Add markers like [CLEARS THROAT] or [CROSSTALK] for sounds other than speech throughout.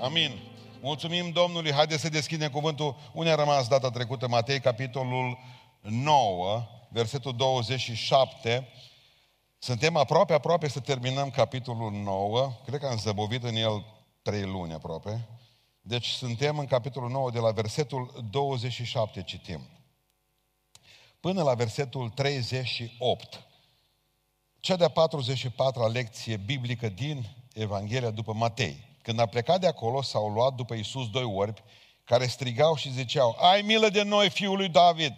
Amin. Mulțumim Domnului. Haideți să deschidem cuvântul. Unde a rămas data trecută? Matei, capitolul 9, versetul 27. Suntem aproape, aproape să terminăm capitolul 9. Cred că am zăbovit în el trei luni aproape. Deci suntem în capitolul 9 de la versetul 27 citim. Până la versetul 38. Cea de-a 44-a lecție biblică din Evanghelia după Matei. Când a plecat de acolo, s-au luat după Isus doi orbi care strigau și ziceau, ai milă de noi, fiul lui David!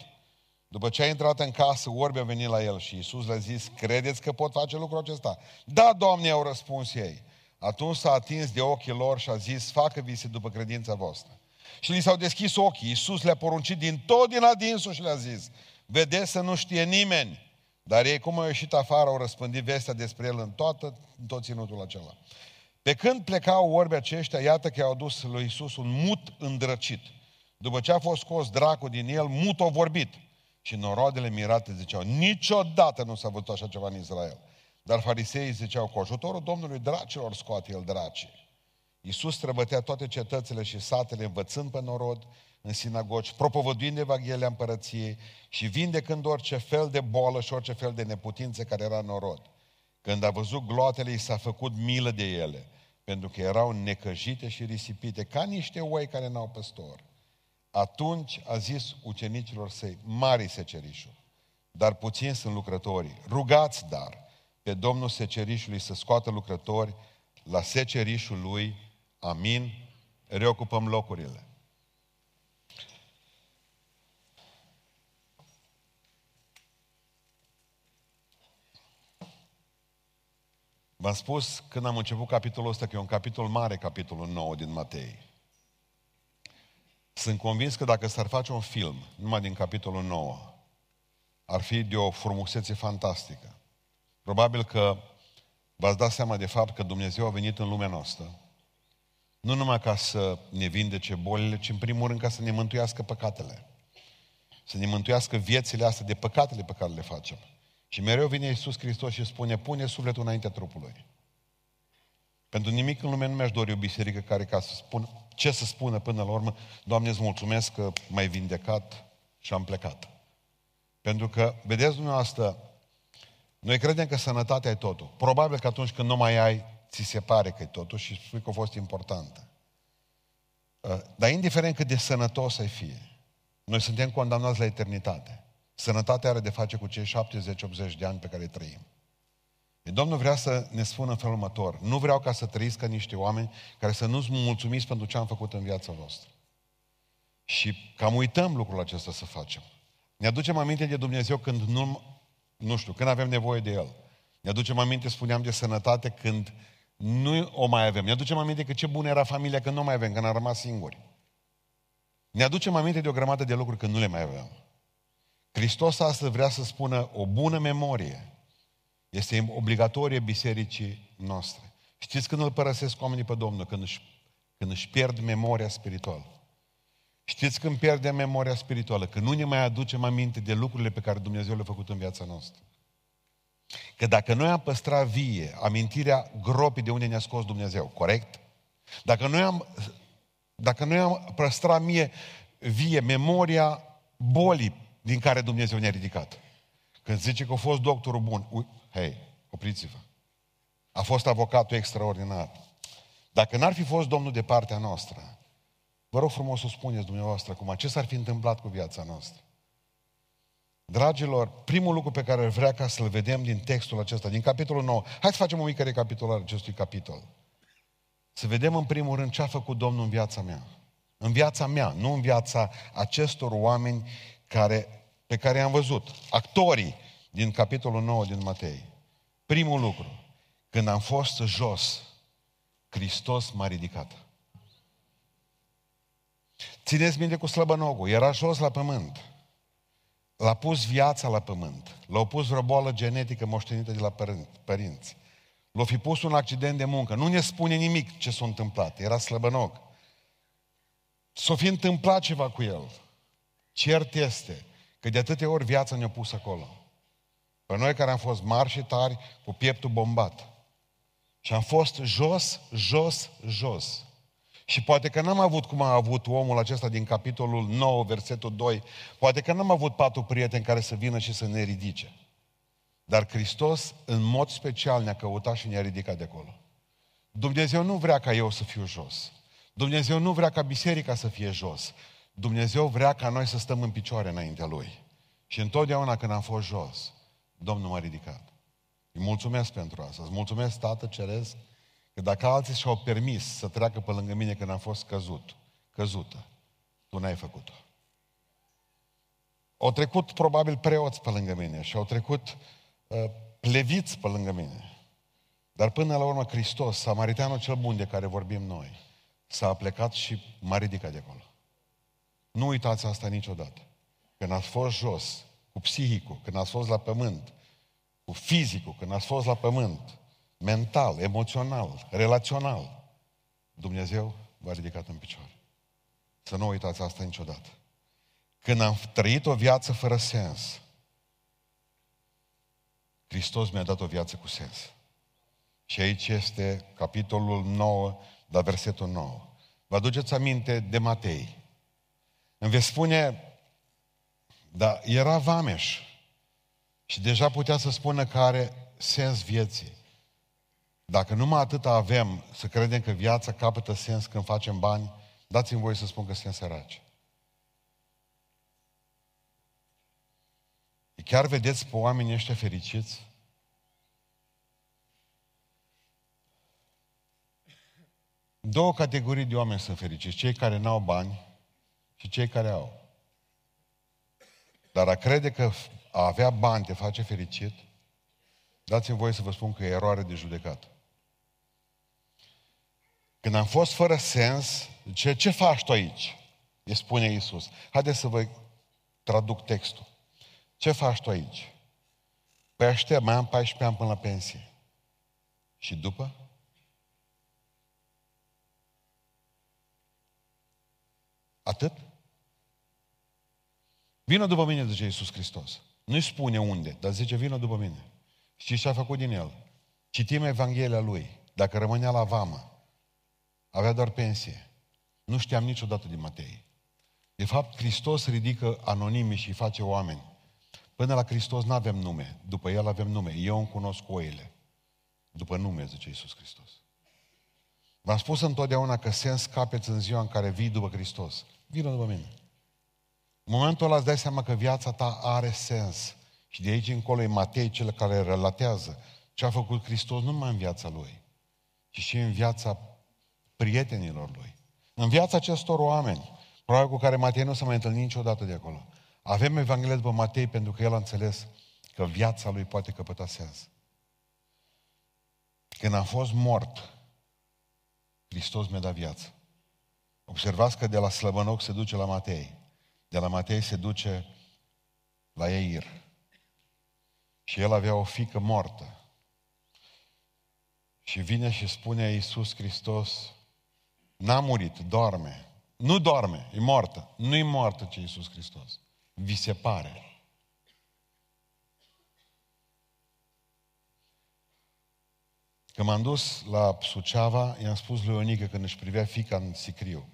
După ce a intrat în casă, orbi a venit la el și Isus le-a zis, credeți că pot face lucrul acesta? Da, Doamne, au răspuns ei. Atunci s-a atins de ochii lor și a zis, facă vise după credința voastră. Și li s-au deschis ochii. Iisus le-a poruncit din tot din adinsul și le-a zis, vedeți să nu știe nimeni. Dar ei, cum au ieșit afară, au răspândit vestea despre el în, toată, în tot ținutul acela. Pe când plecau orbi aceștia, iată că i-au dus lui Iisus un mut îndrăcit. După ce a fost scos dracul din el, mut a vorbit. Și noroadele mirate ziceau, niciodată nu s-a văzut așa ceva în Israel. Dar fariseii ziceau, cu ajutorul Domnului dracilor scoate el dracii. Iisus străbătea toate cetățile și satele, învățând pe norod în sinagogi, propovăduind Evanghelia împărăției și vindecând orice fel de bolă și orice fel de neputință care era în norod. Când a văzut gloatele, i s-a făcut milă de ele, pentru că erau necăjite și risipite, ca niște oi care n-au păstor. Atunci a zis ucenicilor săi, mari secerișul, dar puțini sunt lucrătorii. Rugați, dar, pe Domnul secerișului să scoată lucrători la secerișul lui. Amin. Reocupăm locurile. V-am spus când am început capitolul ăsta că e un capitol mare, capitolul 9 din Matei. Sunt convins că dacă s-ar face un film numai din capitolul 9, ar fi de o frumusețe fantastică. Probabil că v-ați dat seama de fapt că Dumnezeu a venit în lumea noastră nu numai ca să ne vindece bolile, ci în primul rând ca să ne mântuiască păcatele. Să ne mântuiască viețile astea de păcatele pe care le facem. Și mereu vine Iisus Hristos și spune, pune sufletul înaintea trupului. Pentru nimic în lume nu mi-aș dori o biserică care ca să spun ce să spună până la urmă, Doamne, îți mulțumesc că m-ai vindecat și am plecat. Pentru că, vedeți dumneavoastră, noi credem că sănătatea e totul. Probabil că atunci când nu mai ai, ți se pare că e totul și spui că a fost importantă. Uh, dar indiferent cât de sănătos ai fie, noi suntem condamnați la eternitate. Sănătatea are de face cu cei 70-80 de ani pe care îi trăim. E Domnul vrea să ne spună în felul următor. Nu vreau ca să trăiți ca niște oameni care să nu-ți mulțumiți pentru ce am făcut în viața voastră. Și cam uităm lucrul acesta să facem. Ne aducem aminte de Dumnezeu când nu, nu știu, când avem nevoie de El. Ne aducem aminte, spuneam, de sănătate când nu o mai avem. Ne aducem aminte că ce bună era familia când nu mai avem, când am rămas singuri. Ne aducem aminte de o grămadă de lucruri când nu le mai avem. Hristos astăzi vrea să spună o bună memorie. Este obligatorie bisericii noastre. Știți când îl părăsesc oamenii pe Domnul? Când își, când își pierd memoria spirituală. Știți când pierdem memoria spirituală? Când nu ne mai aducem aminte de lucrurile pe care Dumnezeu le-a făcut în viața noastră. Că dacă noi am păstrat vie amintirea gropii de unde ne-a scos Dumnezeu, corect? Dacă noi am, dacă noi am păstrat mie vie memoria bolii din care Dumnezeu ne-a ridicat. Când zice că a fost doctorul bun, hei, opriți-vă. A fost avocatul extraordinar. Dacă n-ar fi fost Domnul de partea noastră, vă rog frumos să spuneți dumneavoastră acum, ce s-ar fi întâmplat cu viața noastră? Dragilor, primul lucru pe care vrea ca să-l vedem din textul acesta, din capitolul 9, hai să facem o mică recapitulare acestui capitol. Să vedem în primul rând ce a făcut Domnul în viața mea. În viața mea, nu în viața acestor oameni care, pe care am văzut, actorii din capitolul 9 din Matei. Primul lucru, când am fost jos, Hristos m-a ridicat. Țineți minte cu slăbănogul, era jos la pământ. L-a pus viața la pământ. L-a pus vreo boală genetică moștenită de la părinți. L-a fi pus un accident de muncă. Nu ne spune nimic ce s-a întâmplat. Era slăbănog. S-a fi întâmplat ceva cu el. Cert este că de atâtea ori viața ne-a pus acolo. Pe noi care am fost mari și tari, cu pieptul bombat. Și am fost jos, jos, jos. Și poate că n-am avut cum a avut omul acesta din capitolul 9, versetul 2, poate că n-am avut patru prieteni care să vină și să ne ridice. Dar Hristos, în mod special, ne-a căutat și ne-a ridicat de acolo. Dumnezeu nu vrea ca eu să fiu jos. Dumnezeu nu vrea ca biserica să fie jos. Dumnezeu vrea ca noi să stăm în picioare înaintea Lui. Și întotdeauna când am fost jos, Domnul m-a ridicat. Îi mulțumesc pentru asta. Îți mulțumesc, Tată Ceresc, că dacă alții și-au permis să treacă pe lângă mine când am fost căzut, căzută, tu n-ai făcut-o. Au trecut probabil preoți pe lângă mine și au trecut uh, pleviți pe lângă mine. Dar până la urmă Hristos, Samaritanul cel bun de care vorbim noi, s-a plecat și m-a ridicat de acolo. Nu uitați asta niciodată. Când ați fost jos, cu psihicul, când ați fost la pământ, cu fizicul, când ați fost la pământ, mental, emoțional, relațional, Dumnezeu v-a ridicat în picioare. Să nu uitați asta niciodată. Când am trăit o viață fără sens, Hristos mi-a dat o viață cu sens. Și aici este capitolul 9, la versetul 9. Vă aduceți aminte de Matei. Îmi veți spune, da, era vameș și deja putea să spună că are sens vieții. Dacă numai atât avem să credem că viața capătă sens când facem bani, dați-mi voi să spun că suntem săraci. Chiar vedeți pe oamenii ăștia fericiți? Două categorii de oameni sunt fericiți. Cei care n-au bani și cei care au. Dar a crede că a avea bani te face fericit, dați-mi voie să vă spun că e eroare de judecat. Când am fost fără sens, ce, ce faci tu aici? Îi spune Iisus. Haideți să vă traduc textul. Ce faci tu aici? Păi aștept, mai am 14 ani până la pensie. Și după? Atât? Vină după mine, zice Iisus Hristos. Nu-i spune unde, dar zice, vină după mine. Și ce a făcut din el? Citim Evanghelia lui. Dacă rămânea la vamă, avea doar pensie. Nu știam niciodată din Matei. De fapt, Hristos ridică anonimi și îi face oameni. Până la Hristos nu avem nume. După El avem nume. Eu îmi cunosc oile. După nume, zice Iisus Hristos. V-am spus întotdeauna că sens capeți în ziua în care vii după Hristos. Vină după mine. În momentul ăla îți dai seama că viața ta are sens. Și de aici încolo e Matei cel care relatează ce a făcut Hristos nu numai în viața lui, ci și în viața prietenilor lui. În viața acestor oameni, probabil cu care Matei nu s-a mai întâlnit niciodată de acolo. Avem Evanghelia după Matei pentru că el a înțeles că viața lui poate căpăta sens. Când am fost mort, Hristos mi-a dat viață. Observați că de la Slăbănoc se duce la Matei. De la Matei se duce la Eir. Și el avea o fică moartă. Și vine și spune Iisus Hristos, n-a murit, doarme. Nu doarme, e moartă. Nu e moartă ce Iisus Hristos. Vi se pare. Când m-am dus la Suceava, i-am spus lui Ionică când își privea fica în sicriu.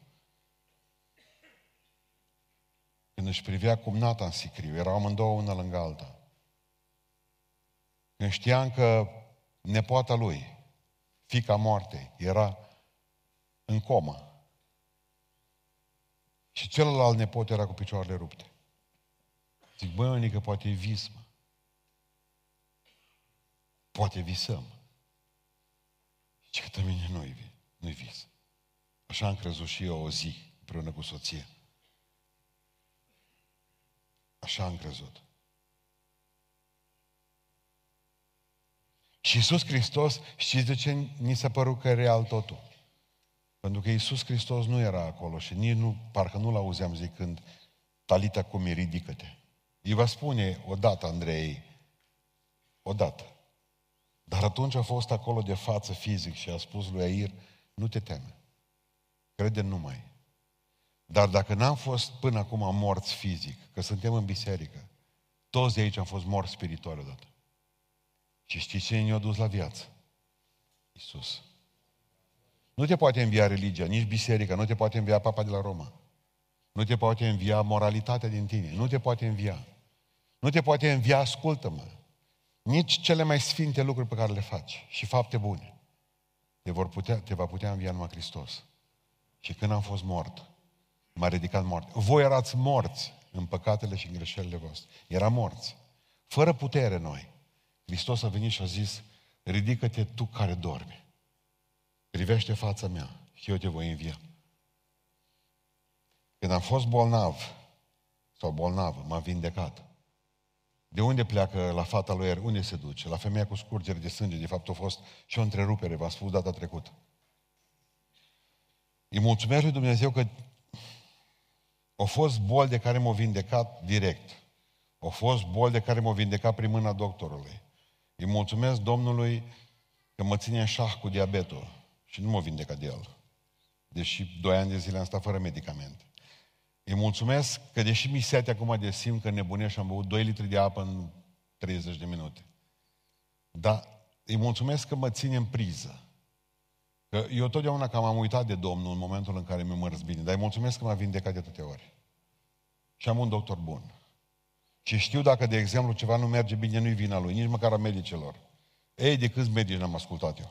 Când își privea cumnata în sicriu, erau amândouă una lângă alta. Când știam că nepoata lui, fica moartei, era în comă. Și celălalt nepot era cu picioarele rupte. Zic, băi, că poate e vis, mă. Poate visăm. Și că mine nu-i, nu-i vis. Așa am crezut și eu o zi împreună cu soția. Așa am crezut. Și Iisus Hristos, știți de ce ni s-a părut că e real totul? Pentru că Iisus Hristos nu era acolo și nici nu, parcă nu l-auzeam zicând, Talita cum ridică-te. Îi va spune odată Andrei, odată. Dar atunci a fost acolo de față fizic și a spus lui Air, nu te teme, crede numai. Dar dacă n-am fost până acum morți fizic, că suntem în biserică, toți de aici am fost morți spiritual odată. Și știți ce ne-a dus la viață? Iisus. Nu te poate învia religia, nici biserica, nu te poate învia papa de la Roma. Nu te poate învia moralitatea din tine, nu te poate învia. Nu te poate învia, ascultă-mă, nici cele mai sfinte lucruri pe care le faci și fapte bune. Te, vor putea, te va putea învia numai Hristos. Și când am fost mort, m-a ridicat mort. Voi erați morți în păcatele și în greșelile voastre. Era morți. Fără putere noi. Hristos a venit și a zis, ridică-te tu care dormi. Privește fața mea și eu te voi învia. Când am fost bolnav, sau bolnav, m-a vindecat. De unde pleacă la fata lui Er? Unde se duce? La femeia cu scurgere de sânge. De fapt a fost și o întrerupere, v-am spus data trecută. Îi mulțumesc lui Dumnezeu că au fost boli de care m-au vindecat direct. Au fost boli de care m-au vindecat prin mâna doctorului. Îi mulțumesc Domnului că mă ține în șah cu diabetul și nu m-a vindecat de el. Deși doi ani de zile am stat fără medicamente. Îi mulțumesc că deși mi se acum de simt că nebunești și am băut 2 litri de apă în 30 de minute. Dar îi mulțumesc că mă ține în priză. Că eu totdeauna că m-am uitat de Domnul în momentul în care mi-a mărs bine, dar îi mulțumesc că m-a vindecat de atâtea ori. Și am un doctor bun. Și știu dacă, de exemplu, ceva nu merge bine, nu-i vina lui, nici măcar a medicilor. Ei, de câți medici n-am ascultat eu?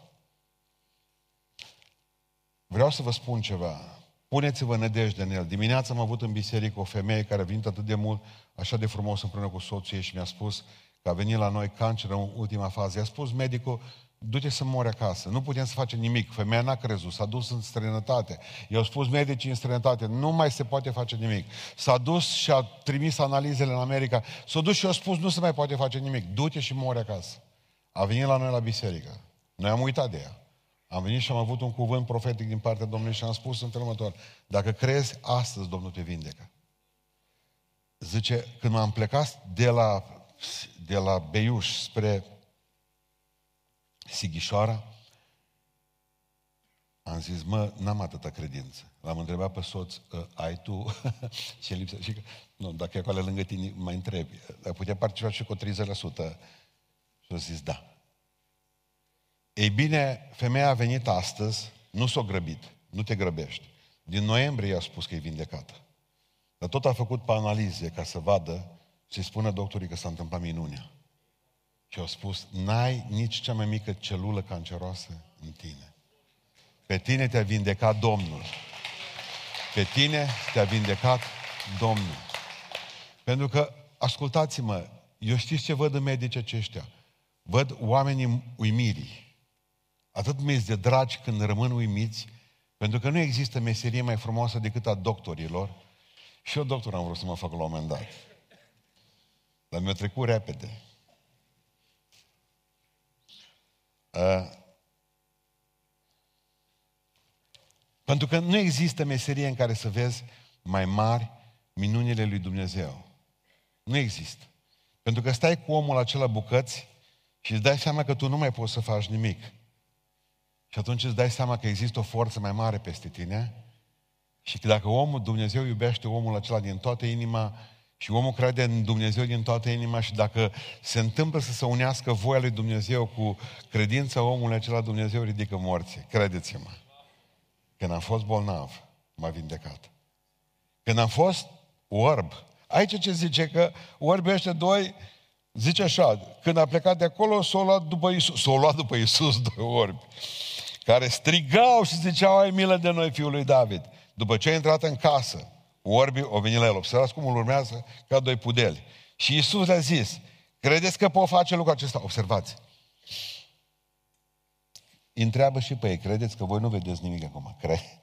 Vreau să vă spun ceva. Puneți-vă nădejde în el. Dimineața am avut în biserică o femeie care a venit atât de mult, așa de frumos împreună cu soțul ei și mi-a spus că a venit la noi cancer în ultima fază. I-a spus medicul, du-te să mori acasă. Nu putem să facem nimic. Femeia n-a crezut, s-a dus în străinătate. I-au spus medicii în străinătate, nu mai se poate face nimic. S-a dus și a trimis analizele în America. S-a dus și a spus, nu se mai poate face nimic. Du-te și mori acasă. A venit la noi la biserică. Noi am uitat de ea. Am venit și am avut un cuvânt profetic din partea Domnului și am spus în felul următor. Dacă crezi, astăzi Domnul te vindecă. Zice, când m-am plecat de la, de la Beiuș spre Sighișoara, am zis, mă, n-am atâta credință. L-am întrebat pe soț, ă, ai tu ce [LAUGHS] lipsă? Și, nu, dacă e acolo lângă tine, mai întrebi. Putea participa și cu 30%. Și a zis, da. Ei bine, femeia a venit astăzi, nu s-a grăbit, nu te grăbești. Din noiembrie i-a spus că e vindecată. Dar tot a făcut pe analize ca să vadă, să-i spună doctorii că s-a întâmplat minunea. Și au spus, n-ai nici cea mai mică celulă canceroasă în tine. Pe tine te-a vindecat Domnul. Pe tine te-a vindecat Domnul. Pentru că, ascultați-mă, eu știți ce văd în medici aceștia? Văd oamenii uimirii. Atât mi de dragi când rămân uimiți, pentru că nu există meserie mai frumoasă decât a doctorilor. Și eu doctor am vrut să mă fac la un moment dat. Dar mi-a trecut repede. Uh, pentru că nu există meserie în care să vezi mai mari minunile lui Dumnezeu. Nu există. Pentru că stai cu omul acela bucăți și îți dai seama că tu nu mai poți să faci nimic. Și atunci îți dai seama că există o forță mai mare peste tine și că dacă omul, Dumnezeu iubește omul acela din toată inima și omul crede în Dumnezeu din toată inima și dacă se întâmplă să se unească voia lui Dumnezeu cu credința omului acela, Dumnezeu ridică morții. Credeți-mă. Când am fost bolnav, m-a vindecat. Când am fost orb, aici ce zice că orbii ăștia doi, zice așa, când a plecat de acolo, s-au luat după Isus, s-au luat după Isus doi orbi, care strigau și ziceau, ai milă de noi, fiul lui David. După ce a intrat în casă, orbi o venit la el. Observați cum îl urmează ca doi pudeli. Și Iisus le-a zis, credeți că pot face lucrul acesta? Observați. Întreabă și pe ei, credeți că voi nu vedeți nimic acum? Cre-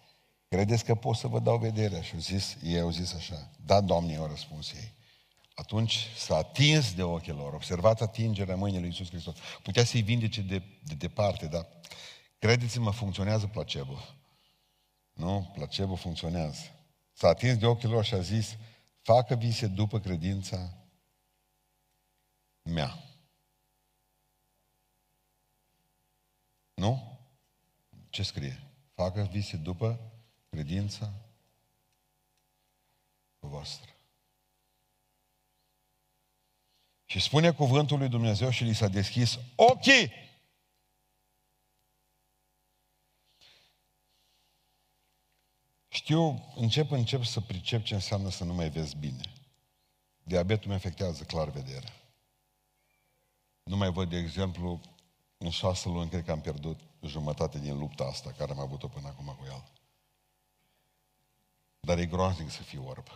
credeți că pot să vă dau vederea? Și au zis, ei au zis așa, da, Doamne, au răspuns ei. Atunci s-a atins de ochii lor. Observați atingerea mâinii lui Iisus Hristos. Putea să-i vindece de, de departe, dar credeți-mă, funcționează placebo. Nu? Placebo funcționează. S-a atins de ochii lor și a zis, facă vise după credința mea. Nu? Ce scrie? Facă vise după credința voastră. Și spune cuvântul lui Dumnezeu și li s-a deschis ochii. Știu, încep, încep să pricep ce înseamnă să nu mai vezi bine. Diabetul mi afectează clar vederea. Nu mai văd, de exemplu, în șase luni, cred că am pierdut jumătate din lupta asta care am avut-o până acum cu el. Dar e groaznic să fii orb.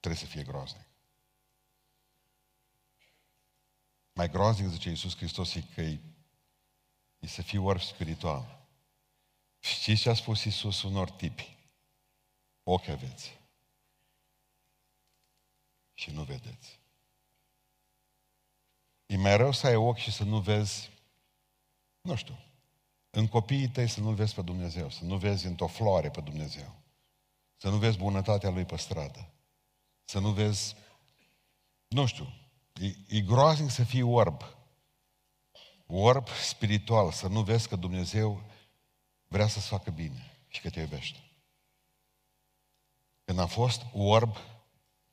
Trebuie să fie groaznic. Mai groaznic, zice Iisus Hristos, e că e, e să fii orb spiritual. Știți ce a spus Iisus unor tipi? Ochi aveți. Și nu vedeți. E mai rău să ai ochi și să nu vezi, nu știu, în copiii tăi să nu vezi pe Dumnezeu, să nu vezi într-o floare pe Dumnezeu, să nu vezi bunătatea Lui pe stradă, să nu vezi, nu știu, e, e groaznic să fii orb, orb spiritual, să nu vezi că Dumnezeu vrea să-ți facă bine și că te iubește. Când am fost orb,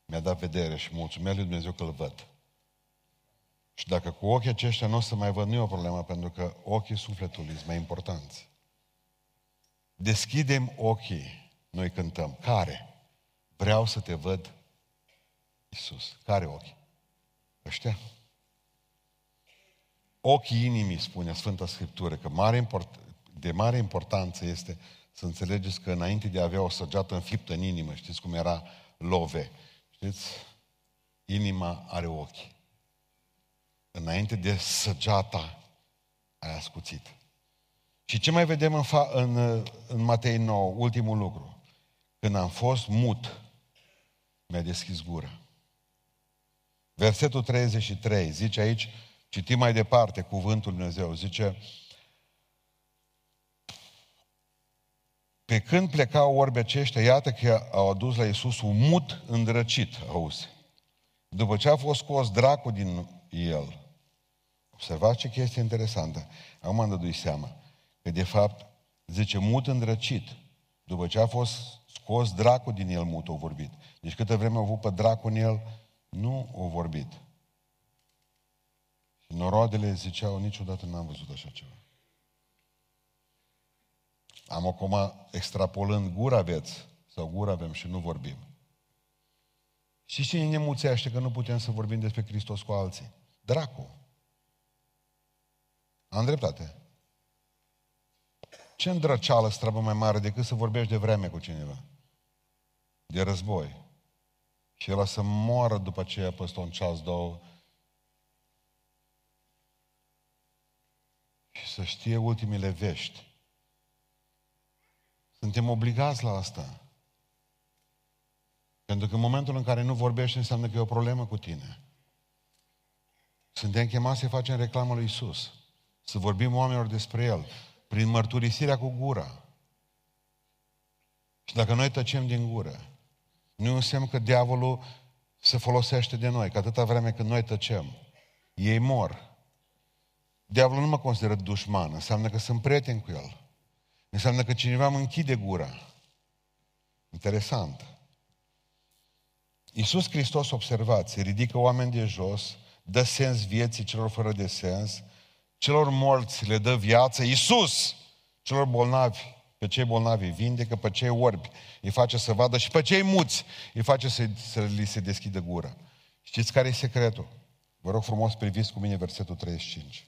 mi-a dat vedere și mulțumesc lui Dumnezeu că îl văd. Și dacă cu ochii aceștia nu o să mai văd, nu e o problemă, pentru că ochii sufletului sunt mai importanți. Deschidem ochii, noi cântăm. Care? Vreau să te văd, Iisus. Care ochi? Ăștia? Ochii inimii, spune Sfânta Scriptură, că mare import, de mare importanță este să înțelegeți că înainte de a avea o săgeată înfiptă în inimă, știți cum era love, știți? Inima are ochi înainte de săgeata aia ascuțită. Și ce mai vedem în, fa- în, în Matei 9, ultimul lucru? Când am fost mut, mi-a deschis gura. Versetul 33, zice aici, citim mai departe cuvântul Dumnezeu, zice, pe când plecau orbi aceștia, iată că au adus la Iisus un mut îndrăcit, auzi. După ce a fost scos dracul din el, Observați ce chestie interesantă. Acum am dădui seama că de fapt zice mut îndrăcit. După ce a fost scos dracul din el mut, o vorbit. Deci câtă vreme a avut pe dracul în el, nu o vorbit. Și noroadele ziceau, niciodată n-am văzut așa ceva. Am acum, extrapolând, gura aveți, sau gura avem și nu vorbim. Și cine ne muțește că nu putem să vorbim despre Hristos cu alții? Dracul. Am dreptate. Ce îndrăceală străbă mai mare decât să vorbești de vreme cu cineva? De război. Și el să moară după aceea peste un ceas, două, și să știe ultimele vești. Suntem obligați la asta. Pentru că în momentul în care nu vorbești înseamnă că e o problemă cu tine. Suntem chemați să facem reclamă lui Isus. Să vorbim oamenilor despre El, prin mărturisirea cu gura. Și dacă noi tăcem din gură, nu înseamnă că diavolul se folosește de noi, că atâta vreme când noi tăcem, ei mor. Diavolul nu mă consideră dușman, înseamnă că sunt prieten cu el. Înseamnă că cineva mă închide gura. Interesant. Iisus Hristos, observați, ridică oameni de jos, dă sens vieții celor fără de sens, celor morți le dă viață, Iisus celor bolnavi, pe cei bolnavi îi vindecă, pe cei orbi îi face să vadă și pe cei muți îi face să, să li se deschidă gura. Știți care e secretul? Vă rog frumos priviți cu mine versetul 35.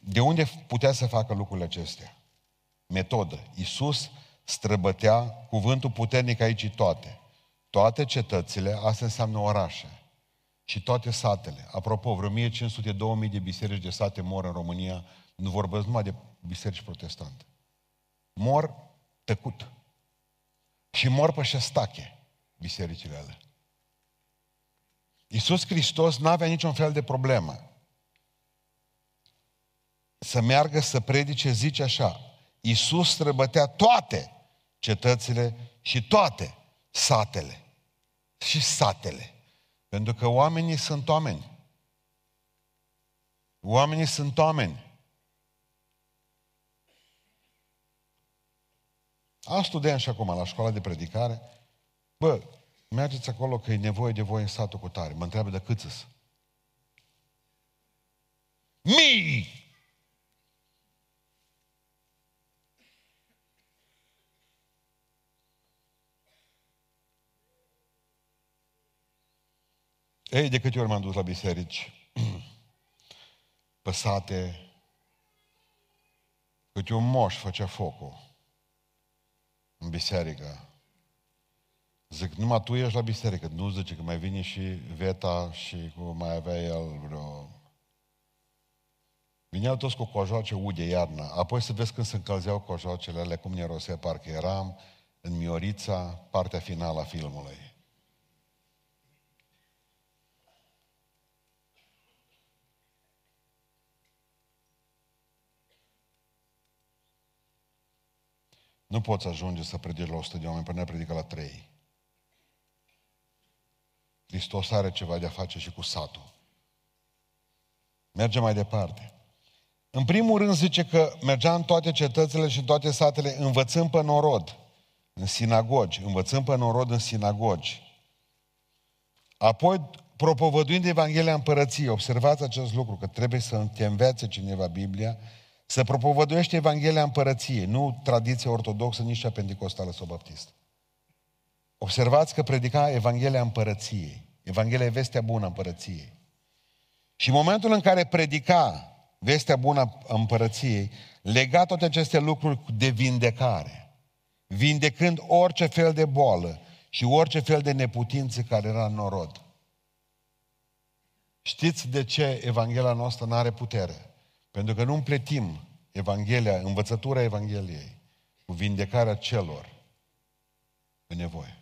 De unde putea să facă lucrurile acestea? Metodă. Iisus străbătea cuvântul puternic aici toate. Toate cetățile, asta înseamnă orașe și toate satele. Apropo, vreo 1500-2000 de biserici de sate mor în România, nu vorbesc numai de biserici protestante. Mor tăcut. Și mor pe șestache bisericile alea. Iisus Hristos n-avea niciun fel de problemă. Să meargă să predice, zice așa, Iisus străbătea toate cetățile și toate satele. Și satele. Pentru că oamenii sunt oameni. Oamenii sunt oameni. Am student și acum la școala de predicare. Bă, mergeți acolo că e nevoie de voi în satul cu tare. Mă întreabă de câți Mii! Ei, de câte ori m-am dus la biserici, [CLEARS THROAT] păsate, câte un moș făcea focul în biserică. Zic, numai tu ești la biserică, nu zice că mai vine și Veta și cu mai avea el vreo... Vineau toți cu cojoace ude iarna, apoi să vezi când se încălzeau cojoacele alea, cum ne rosea, parcă eram în Miorița, partea finală a filmului. Nu poți ajunge să predici la 100 de oameni până predică la 3. Hristos are ceva de a face și cu satul. Mergem mai departe. În primul rând zice că mergea în toate cetățile și în toate satele învățând pe norod, în sinagogi, învățând pe norod în sinagogi. Apoi, propovăduind Evanghelia Împărăției, observați acest lucru, că trebuie să te învețe cineva Biblia, să propovăduiește Evanghelia Împărăției, nu tradiția ortodoxă, nici cea pentecostală sau baptistă. Observați că predica Evanghelia Împărăției. Evanghelia e vestea bună a Împărăției. Și în momentul în care predica vestea bună a Împărăției, lega toate aceste lucruri de vindecare, vindecând orice fel de boală și orice fel de neputință care era în norod. Știți de ce Evanghelia noastră nu are putere? Pentru că nu împletim Evanghelia, învățătura Evangheliei cu vindecarea celor în nevoie.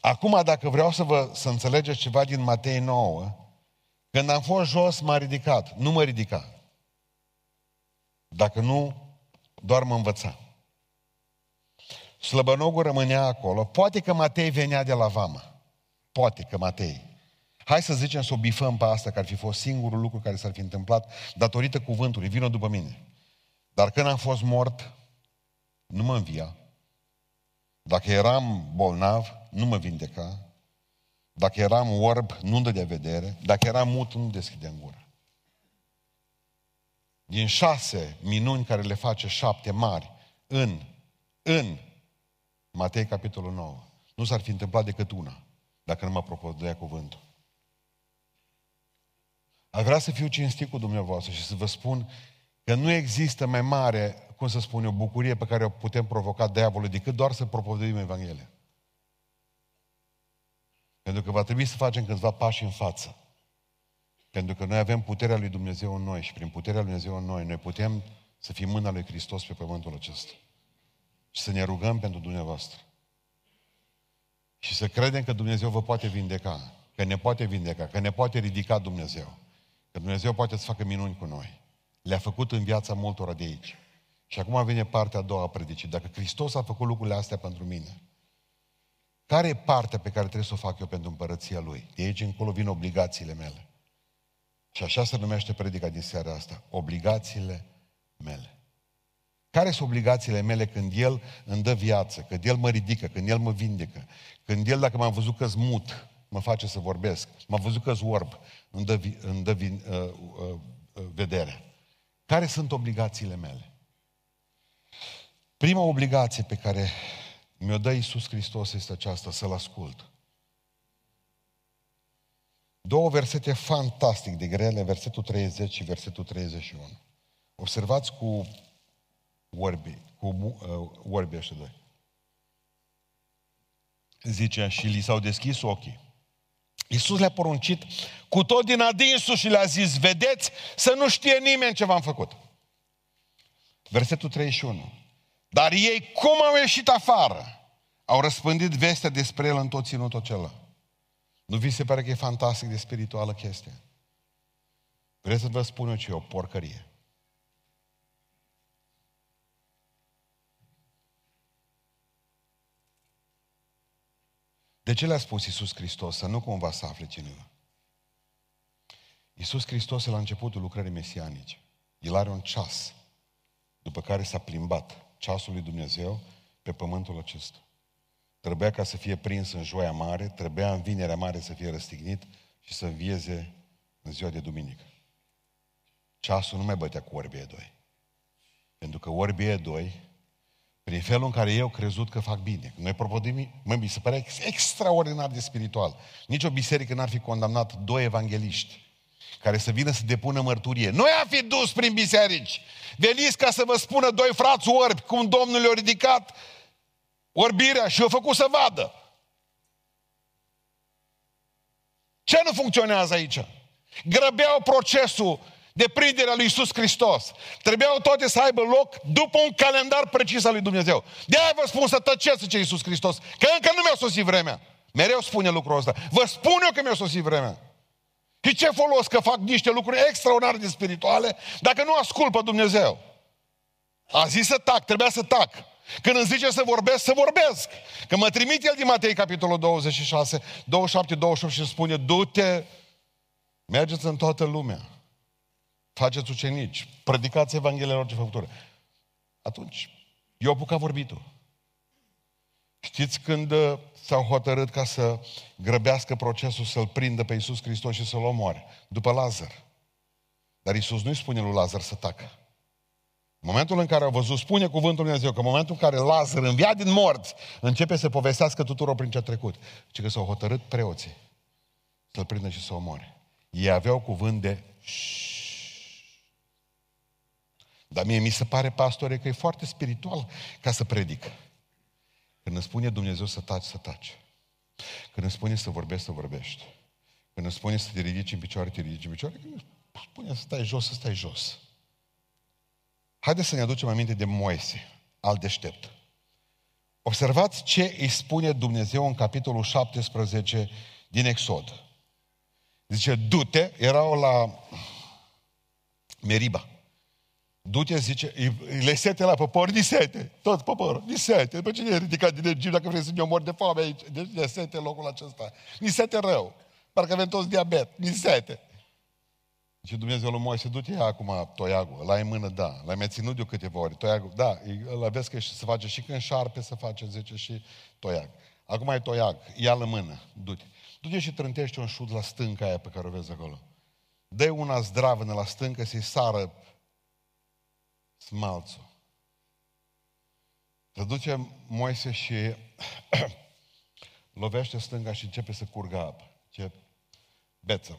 Acum, dacă vreau să vă să înțelegeți ceva din Matei 9, când am fost jos, m-a ridicat. Nu mă ridica. Dacă nu, doar mă învăța. Slăbănogul rămânea acolo. Poate că Matei venea de la vamă. Poate că Matei. Hai să zicem să o bifăm pe asta, că ar fi fost singurul lucru care s-ar fi întâmplat datorită cuvântului. Vină după mine. Dar când am fost mort, nu mă învia. Dacă eram bolnav, nu mă vindeca. Dacă eram orb, nu-mi dădea vedere. Dacă eram mut, nu deschidea în gură. Din șase minuni care le face șapte mari în, în Matei capitolul 9, nu s-ar fi întâmplat decât una, dacă nu mă propovăduia cuvântul. Aș vrea să fiu cinstit cu dumneavoastră și să vă spun că nu există mai mare, cum să spun eu, bucurie pe care o putem provoca diavolul decât doar să propovăduim Evanghelia. Pentru că va trebui să facem câțiva pași în față. Pentru că noi avem puterea lui Dumnezeu în noi și prin puterea lui Dumnezeu în noi, noi putem să fim mâna lui Hristos pe pământul acesta. Și să ne rugăm pentru dumneavoastră. Și să credem că Dumnezeu vă poate vindeca, că ne poate vindeca, că ne poate ridica Dumnezeu. Că Dumnezeu poate să facă minuni cu noi. Le-a făcut în viața multora de aici. Și acum vine partea a doua a predicii. Dacă Hristos a făcut lucrurile astea pentru mine, care e partea pe care trebuie să o fac eu pentru împărăția Lui? De aici încolo vin obligațiile mele. Și așa se numește predica din seara asta. Obligațiile mele. Care sunt obligațiile mele când El îmi dă viață, când El mă ridică, când El mă vindecă, când El, dacă m-am văzut că mut, mă face să vorbesc, m-am văzut că orb, îmi dă, îmi dă uh, uh, uh, vedere. Care sunt obligațiile mele? Prima obligație pe care mi-o dă Iisus Hristos este aceasta, să-L ascult. Două versete fantastic de grele, versetul 30 și versetul 31. Observați cu orbi, cu uh, orbi ăștia doi. Zice, și li s-au deschis ochii. Iisus le-a poruncit cu tot din adinsul și le-a zis, vedeți, să nu știe nimeni ce v-am făcut. Versetul 31. Dar ei, cum au ieșit afară, au răspândit vestea despre el în tot ținutul acela. Nu vi se pare că e fantastic de spirituală chestia? Vreți să vă spun eu ce e o porcărie. De ce le-a spus Iisus Hristos? Să nu cumva să afle cineva. Iisus Hristos e la începutul lucrării mesianice. El are un ceas, după care s-a plimbat ceasul lui Dumnezeu pe pământul acesta. Trebuia ca să fie prins în joia mare, trebuia în vinerea mare să fie răstignit și să învieze în ziua de duminică. Ceasul nu mai bătea cu orbie doi. Pentru că orbie doi Prin felul în care eu crezut că fac bine. Noi propodim, mă, mi se pare extraordinar de spiritual. Nici o biserică n-ar fi condamnat doi evangeliști care să vină să depună mărturie. Noi am fi dus prin biserici. Veniți ca să vă spună doi frați orbi cum Domnul le-a ridicat orbirea și o făcut să vadă. Ce nu funcționează aici? Grăbeau procesul de prinderea lui Isus Hristos. Trebuiau toate să aibă loc după un calendar precis al lui Dumnezeu. De aia vă spun să tăceți, zice Isus Hristos, că încă nu mi-a sosit vremea. Mereu spune lucrul ăsta. Vă spun eu că mi-a sosit vremea. Și ce folos că fac niște lucruri extraordinar de spirituale dacă nu ascult pe Dumnezeu? A zis să tac, trebuia să tac. Când îmi zice să vorbesc, să vorbesc. Că mă trimite el din Matei, capitolul 26, 27, 28 și spune, du-te, mergeți în toată lumea. Faceți ucenici, predicați Evanghelia orice făcătură. Atunci, eu apucat vorbitul. Știți când uh, s-au hotărât ca să grăbească procesul, să-l prindă pe Iisus Hristos și să-l omoare? După Lazar. Dar Iisus nu-i spune lui Lazar să tacă. În momentul în care au văzut, spune cuvântul Lui Dumnezeu, că în momentul în care Lazar învia din morți, începe să povestească tuturor prin ce a trecut. Și că s-au hotărât preoții să-l prindă și să omoare. Ei aveau cuvânt de Dar mie mi se pare, pastore, că e foarte spiritual ca să predică. Când îmi spune Dumnezeu să taci, să taci. Când îmi spune să vorbești, să vorbești. Când îmi spune să te ridici în picioare, te ridici în picioare. Când îmi spune să stai jos, să stai jos. Haideți să ne aducem aminte de Moise, al deștept. Observați ce îi spune Dumnezeu în capitolul 17 din Exod. Zice, du-te, erau la Meriba. Du-te, zice, le sete la popor, ni sete, tot poporul, ni sete. După ce e ridicat din Egipt, dacă vrei să ne omor de foame aici, deci ne sete locul acesta. Ni sete rău. Parcă avem toți diabet, ni sete. Și Dumnezeu lui Moise, du-te acum toiagul, la în mână, da. L-ai mai ținut de câteva ori. Toiagul, da, îl aveți că se face și când șarpe se face, zice, și toiag. Acum ai toiag, ia-l în mână, du-te. Du-te și trântește un șut la stânca aia pe care o vezi acolo. dă una zdravână la stâncă să-i sară smalțul. Se duce Moise și [CLEARS THROAT] lovește stânga și începe să curgă apă. Ce beță.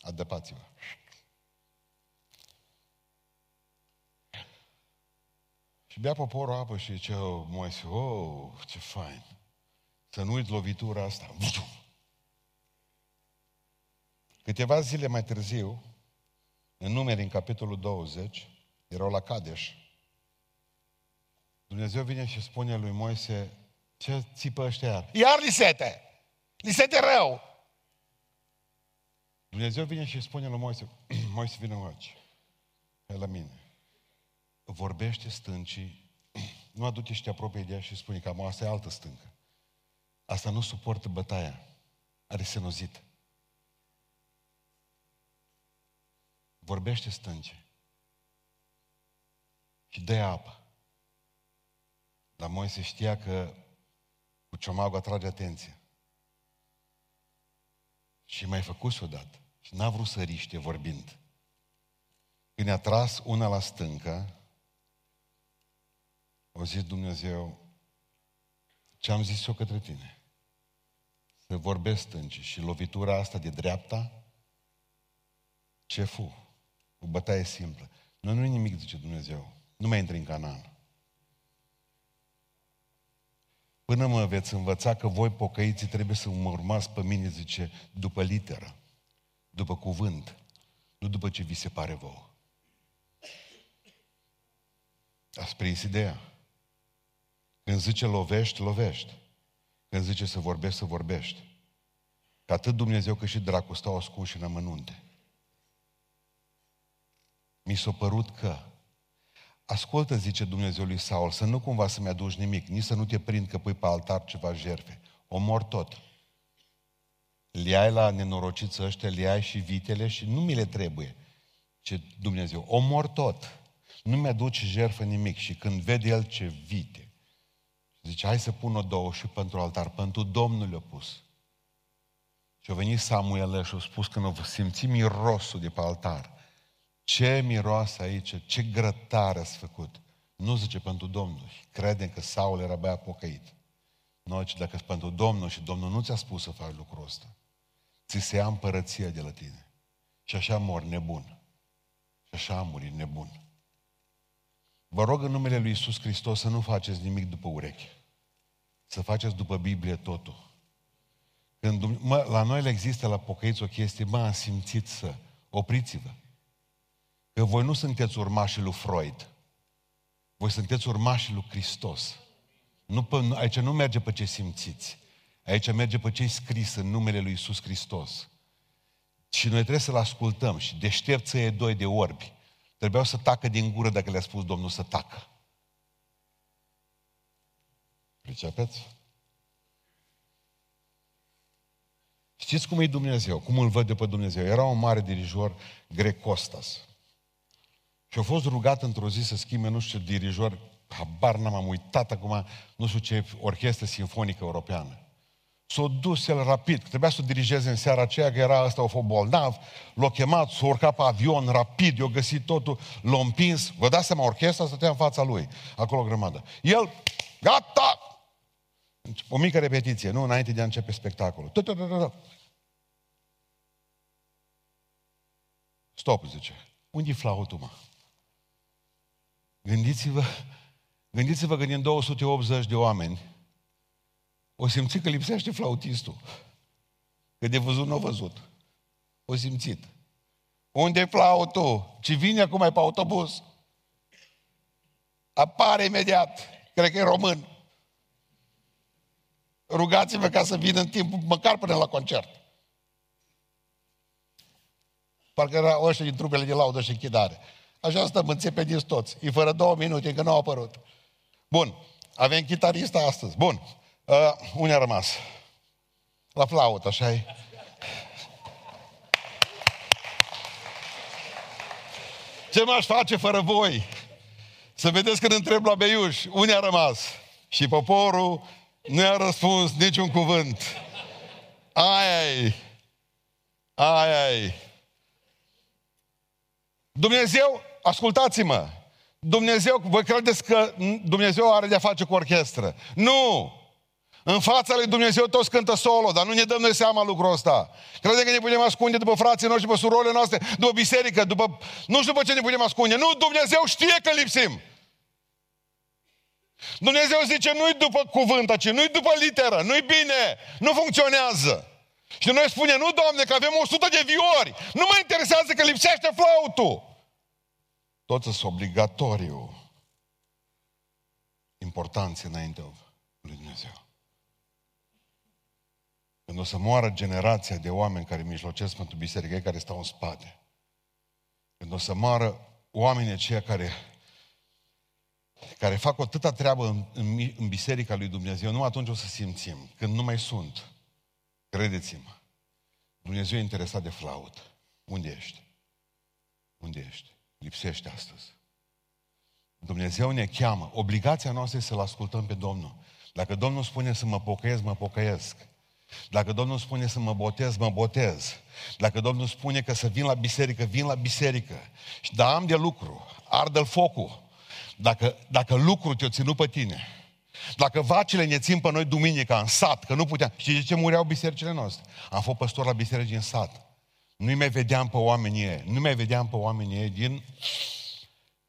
Adăpați-vă. Și bea poporul apă și zice, oh, Moise, oh, ce fain. Să nu uiți lovitura asta. Câteva zile mai târziu, în numeri în capitolul 20, erau la Cadeș. Dumnezeu vine și spune lui Moise, ce țipă ăștia iar? Iar li sete! Li sete rău! Dumnezeu vine și spune lui Moise, [CLEARS THROAT] Moise vine aici, pe la mine. Vorbește stâncii, [CLEARS THROAT] nu aduce și te apropie de ea și spune că asta e altă stâncă. Asta nu suportă bătaia, are senozit. Vorbește stâncii și dă apă. Dar Moise știa că cu ciomagul atrage atenție. Și mai făcut odată. Și n-a vrut să riște vorbind. Când a tras una la stâncă, au zis Dumnezeu, ce am zis eu către tine? Să vorbesc stânci și lovitura asta de dreapta, ce fu? O bătaie simplă. Nu, nu e nimic, zice Dumnezeu. Nu mai intri în Canaan. Până mă veți învăța că voi pocăiții trebuie să mă urmați pe mine, zice, după literă, după cuvânt, nu după ce vi se pare vouă. Ați prins ideea? Când zice lovești, lovești. Când zice să vorbești, să vorbești. Că atât Dumnezeu cât și dracu stau ascunși în amănunte. Mi s-a părut că Ascultă, zice Dumnezeu lui Saul, să nu cumva să-mi aduci nimic, nici să nu te prind că pui pe altar ceva jerfe. Omor tot. Le la nenorociți ăștia, le și vitele și nu mi le trebuie. Ce Dumnezeu, omor tot. Nu mi-aduce jerfă nimic. Și când vede el ce vite, zice, hai să pun o două și pentru altar. Pentru Domnul le-a pus. Și a venit Samuel și a spus când a simțit mirosul de pe altar. Ce miroase aici, ce grătare ați făcut. Nu zice pentru Domnul. Credem că Saul era băiat pocăit. Noi, ci dacă pentru Domnul și Domnul nu ți-a spus să faci lucrul ăsta, ți se ia împărăția de la tine. Și așa mor nebun. Și așa am murit nebun. Vă rog în numele Lui Iisus Hristos să nu faceți nimic după ureche. Să faceți după Biblie totul. Când mă, la noi le există la pocăiți o chestie, mă, am simțit să opriți-vă. Că voi nu sunteți urmașii lui Freud. Voi sunteți urmașii lui Hristos. Nu pe, aici nu merge pe ce simțiți. Aici merge pe ce scris în numele lui Isus Hristos. Și noi trebuie să-L ascultăm. Și deștepță e doi de orbi. Trebuiau să tacă din gură dacă le-a spus Domnul să tacă. Pricepeți? Știți cum e Dumnezeu? Cum îl văd de pe Dumnezeu? Era un mare dirijor grec Costas. Și a fost rugat într-o zi să schimbe, nu știu, dirijor, habar n-am am uitat acum, nu știu ce orchestră sinfonică europeană. S-a dus el rapid, trebuia să o dirigeze în seara aceea, că era ăsta, o fost bolnav, l-a chemat, s-a urcat pe avion rapid, i-a găsit totul, l-a împins, vă dați seama, orchestra stătea în fața lui, acolo o grămadă. El, gata! O mică repetiție, nu înainte de a începe spectacolul. Stop, zice. Unde-i flautul, mă? Gândiți-vă, gândiți-vă că din 280 de oameni o simți că lipsește flautistul. Că de văzut nu a văzut. O simțit. Unde e flautul? Ce vine acum pe autobuz? Apare imediat. Cred că e român. Rugați-vă ca să vină în timp, măcar până la concert. Parcă era ăștia din trupele de laudă și închidare. Așa stăm, înțepediți toți. E fără două minute, încă nu au apărut. Bun, avem chitarista astăzi. Bun, uh, unde a rămas? La flaută, așa e? Ce m-aș face fără voi? Să vedeți când întreb la Beiuș, unde a rămas? Și poporul nu i-a răspuns niciun cuvânt. Ai, ai, ai. Dumnezeu, ascultați-mă, Dumnezeu, voi credeți că Dumnezeu are de-a face cu orchestră? Nu! În fața lui Dumnezeu toți cântă solo, dar nu ne dăm noi seama lucrul ăsta. Credem că ne putem ascunde după frații noștri, după surorile noastre, după biserică, după... Nu știu după ce ne putem ascunde. Nu, Dumnezeu știe că lipsim. Dumnezeu zice, nu-i după cuvânt, ci nu-i după literă, nu-i bine, nu funcționează. Și noi spunem, nu, Doamne, că avem 100 de viori. Nu mă interesează că lipsește flautul. Toți sunt obligatoriu importanți înaintea lui Dumnezeu. Când o să moară generația de oameni care mijlocesc pentru biserică, care stau în spate. Când o să moară oamenii aceia care, care fac o atâta treabă în, în, în biserica lui Dumnezeu, nu atunci o să simțim. Când nu mai sunt, Credeți-mă, Dumnezeu e interesat de flaut. Unde ești? Unde ești? Lipsește astăzi. Dumnezeu ne cheamă. Obligația noastră este să-L ascultăm pe Domnul. Dacă Domnul spune să mă pocăiesc, mă pocăiesc. Dacă Domnul spune să mă botez, mă botez. Dacă Domnul spune că să vin la biserică, vin la biserică. Și da, am de lucru, ardă focul. Dacă, dacă lucrul te-o ținut pe tine, dacă vacile ne țin pe noi duminica în sat, că nu puteam... Știți de ce mureau bisericile noastre? Am fost păstor la biserici în sat. Nu-i mai vedeam pe oamenii ei. Nu mai vedeam pe oamenii ei din...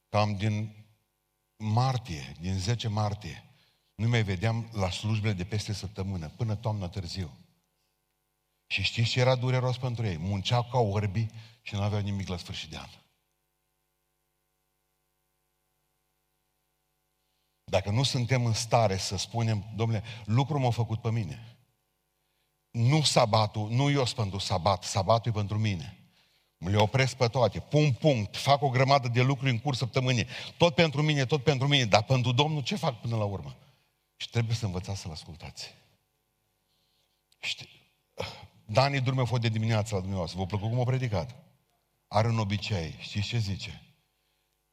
Cam din martie, din 10 martie. Nu mai vedeam la slujbele de peste săptămână, până toamna târziu. Și știți ce era dureros pentru ei? Munceau ca orbi și nu aveau nimic la sfârșit de an. Dacă nu suntem în stare să spunem, domnule, lucrul m-a făcut pe mine. Nu sabatul, nu eu sunt pentru sabat, sabatul e pentru mine. Le opresc pe toate, pun punct, fac o grămadă de lucruri în curs săptămânii. Tot pentru mine, tot pentru mine, dar pentru Domnul ce fac până la urmă? Și trebuie să învățați să-L ascultați. Știi, Dani durme fost de dimineață la dumneavoastră. V-a plăcut cum a predicat? Are un obicei. Știți ce zice?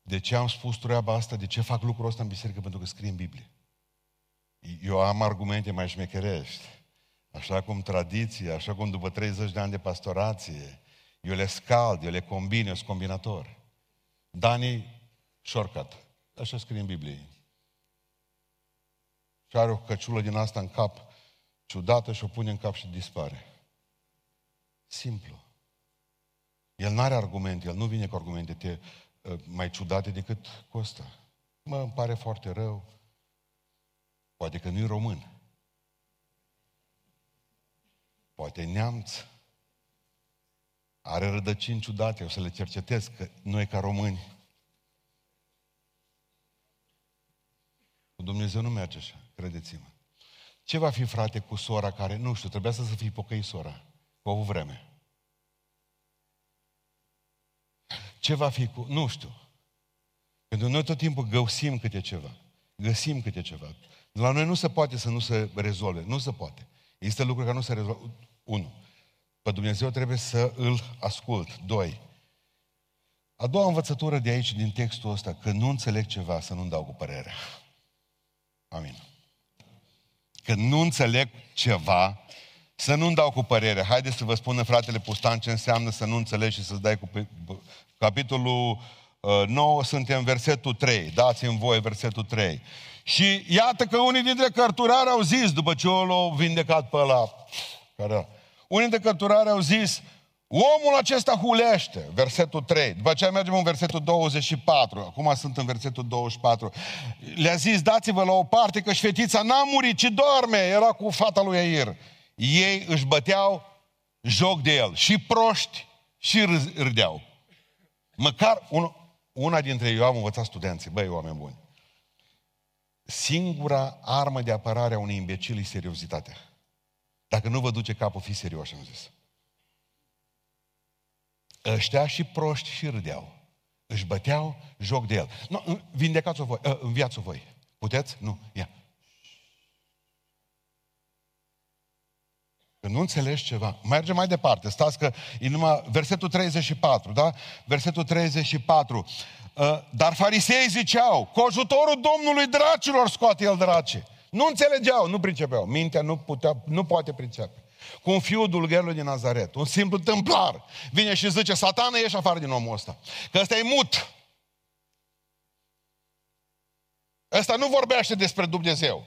De ce am spus treaba asta? De ce fac lucrul ăsta în biserică? Pentru că scrie în Biblie. Eu am argumente mai șmecherești. Așa cum tradiție, așa cum după 30 de ani de pastorație, eu le scald, eu le combin, eu sunt combinator. Dani, shortcut. așa scrie în Biblie. Și are o căciulă din asta în cap, ciudată, și o pune în cap și dispare. Simplu. El nu are argumente, el nu vine cu argumente te, uh, mai ciudate decât costă. Mă, îmi pare foarte rău. Poate că nu-i român. Poate neamț. Are rădăcini ciudate, o să le cercetez, că noi ca români. Cu Dumnezeu nu merge așa, credeți-mă. Ce va fi, frate, cu sora care, nu știu, trebuia să, să fie pocăi sora, cu o vreme. Ce va fi cu... Nu știu. Pentru noi tot timpul găsim câte ceva. Găsim câte ceva. La noi nu se poate să nu se rezolve. Nu se poate. Există lucruri care nu se rezolvă. Unu. Pe Dumnezeu trebuie să îl ascult. Doi. A doua învățătură de aici, din textul ăsta, că nu înțeleg ceva, să nu-mi dau cu părerea. Amin. Că nu înțeleg ceva, să nu-mi dau cu părerea. Haideți să vă spună fratele Pustan ce înseamnă să nu înțelegi și să-ți dai cu... Capitolul 9, uh, suntem versetul 3. Dați-mi voi versetul 3. Și iată că unii dintre cărturari au zis, după ce l-au vindecat pe ăla, care, unii dintre cărturari au zis, omul acesta hulește, versetul 3. După aceea mergem în versetul 24. Acum sunt în versetul 24. Le-a zis, dați-vă la o parte că și fetița n-a murit, ci doarme. Era cu fata lui Air. Ei își băteau joc de el. Și proști și râdeau. Măcar un, una dintre eu am învățat studenții, băi, oameni buni. Singura armă de apărare a unui imbecil e seriozitatea. Dacă nu vă duce capul, fi serios, am zis. Ăștia și proști și râdeau. Își băteau joc de el. Nu, vindecați-o voi, ă, înviați-o voi. Puteți? Nu. Ia. Când nu înțelegi ceva, merge mai departe. Stați că e numai versetul 34, da? Versetul 34. Uh, dar farisei ziceau, cu ajutorul Domnului dracilor scoate el drace. Nu înțelegeau, nu pricepeau. Mintea nu, putea, nu poate pricepe. Cu un fiu dulgherului din Nazaret, un simplu templar, vine și zice, satană, ieși afară din omul ăsta. Că ăsta e mut. Ăsta nu vorbește despre Dumnezeu.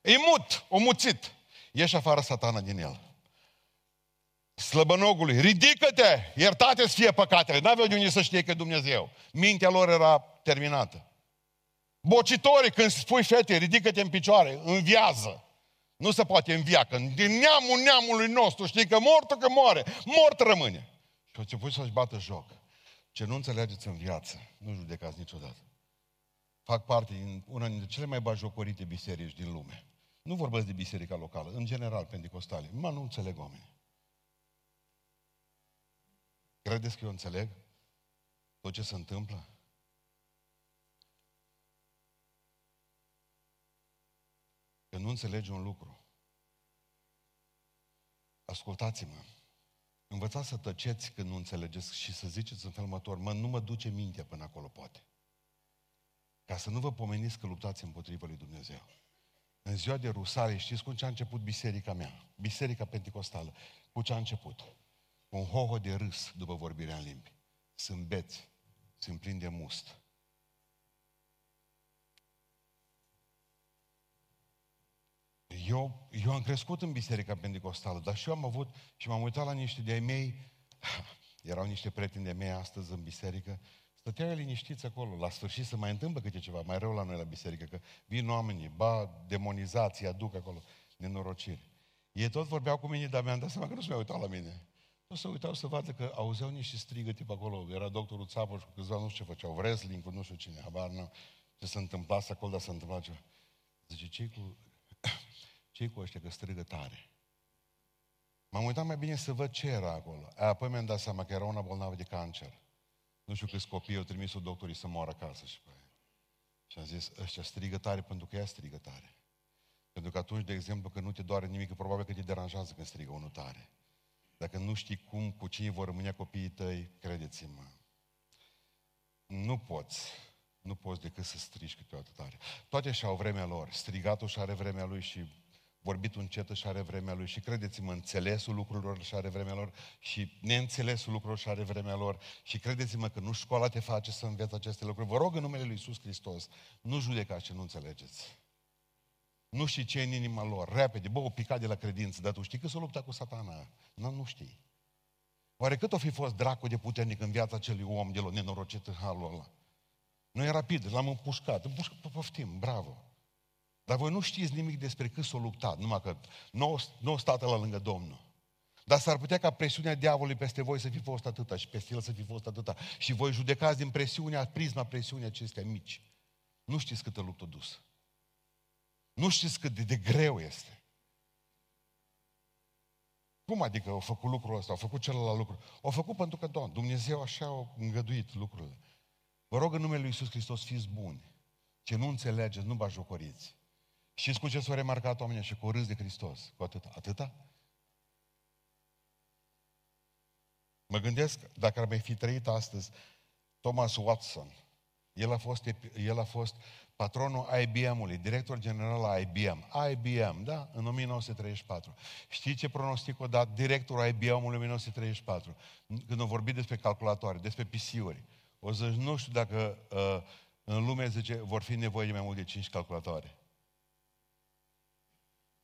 E mut, o muțit. Ieși afară satana din el slăbănogului, ridică-te, iertate-ți fie păcatele. N-aveau de unde să știe că Dumnezeu. Mintea lor era terminată. Bocitorii, când spui fete, ridică-te în picioare, înviază. Nu se poate învia, că din neamul neamului nostru, știi că mortul că moare, mort rămâne. Și au început să-și bată joc. Ce nu înțelegeți în viață, nu judecați niciodată. Fac parte din una dintre cele mai bajocorite biserici din lume. Nu vorbesc de biserica locală, în general, pentecostale. Mă, nu înțeleg oameni. Credeți că eu înțeleg tot ce se întâmplă? Că nu înțelegi un lucru. Ascultați-mă. Învățați să tăceți când nu înțelegeți și să ziceți în felul următor, mă, nu mă duce mintea până acolo, poate. Ca să nu vă pomeniți că luptați împotriva lui Dumnezeu. În ziua de Rusale, știți cum ce a început biserica mea? Biserica Pentecostală. Cu ce a început? un hoho de râs după vorbirea în limbi. Sunt beți, sunt plini de must. Eu, eu am crescut în Biserica Pentecostală, dar și eu am avut, și m-am uitat la niște de-ai mei, [SIGHS] erau niște prieteni de mei astăzi în biserică, stăteau liniștiți acolo, la sfârșit să mai întâmplă câte ceva, mai rău la noi la biserică, că vin oamenii, ba, demonizații, aduc acolo, nenorociri. Ei tot vorbeau cu mine, dar mi-am dat seama că nu se mai uitau la mine. Nu se uitau să vadă că auzeau niște strigă tip acolo. Era doctorul Țapă și cu câțiva nu știu ce făceau, wrestling cu nu știu cine, habar nu ce se întâmpla acolo, dar se întâmpla ceva. Zice, ce cu, ce cu ăștia că strigă tare? M-am uitat mai bine să văd ce era acolo. Apoi mi-am dat seama că era una bolnavă de cancer. Nu știu câți copii au trimis-o doctorii să moară acasă și pe aia. Și am zis, ăștia strigă tare pentru că ea strigă tare. Pentru că atunci, de exemplu, că nu te doare nimic, probabil că te deranjează când strigă unul tare. Dacă nu știi cum, cu cine vor rămâne copiii tăi, credeți-mă, nu poți, nu poți decât să strigi câteodată tare. Toate și au vremea lor. Strigatul și are vremea lui și vorbitul încetă și are vremea lui și credeți-mă, înțelesul lucrurilor și are vremea lor și neînțelesul lucrurilor și are vremea lor și credeți-mă că nu școala te face să înveți aceste lucruri. Vă rog în numele Lui Iisus Hristos, nu judecați ce nu înțelegeți. Nu știi ce e în inima lor, repede, bă, o picat de la credință, dar tu știi că s-a luptat cu satana? Nu, nu știi. Oare cât o fi fost dracu de puternic în viața acelui om de la nenorocit în halul ăla? Nu e rapid, l-am împușcat. Împușcat, poftim, bravo. Dar voi nu știți nimic despre cât s-a luptat, numai că nu, nu stată la lângă Domnul. Dar s-ar putea ca presiunea diavolului peste voi să fi fost atâta și peste el să fi fost atâta. Și voi judecați din presiunea, prisma presiunii acestea mici. Nu știți câtă luptă dus. Nu știți cât de, de greu este. Cum adică au făcut lucrul ăsta, au făcut celălalt lucru? Au făcut pentru că, Doamne, Dumnezeu așa a îngăduit lucrurile. Vă rog în numele Lui Iisus Hristos, fiți buni. Ce nu înțelegeți, nu vă jocoriți. Și cu ce s-au remarcat oamenii și cu râs de Hristos? Cu atâta. Atâta? Mă gândesc, dacă ar mai fi trăit astăzi, Thomas Watson, el a fost, el a fost patronul IBM-ului, director general al IBM. IBM, da? În 1934. Știi ce pronostic a dat directorul IBM-ului în 1934? Când a vorbit despre calculatoare, despre PC-uri. O să nu știu dacă uh, în lume, zice, vor fi nevoie de mai mult de 5 calculatoare.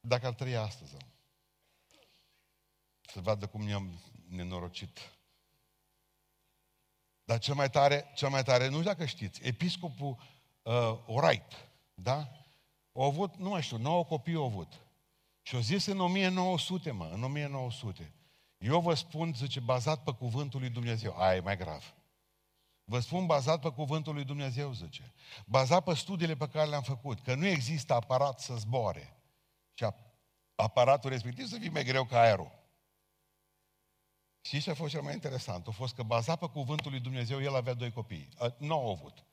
Dacă ar trăi astăzi, să vadă cum ne-am nenorocit. Dar cel mai tare, cel mai tare, nu știu dacă știți, episcopul uh, Wright, da? Au avut, nu mai știu, 9 copii au avut. Și au zis în 1900, mă, în 1900. Eu vă spun, zice, bazat pe cuvântul lui Dumnezeu. Aia e mai grav. Vă spun bazat pe cuvântul lui Dumnezeu, zice. Bazat pe studiile pe care le-am făcut. Că nu există aparat să zboare. Și aparatul respectiv să fie mai greu ca aerul. Și ce a fost cel mai interesant? A fost că bazat pe cuvântul lui Dumnezeu, el avea doi copii. Nu au avut.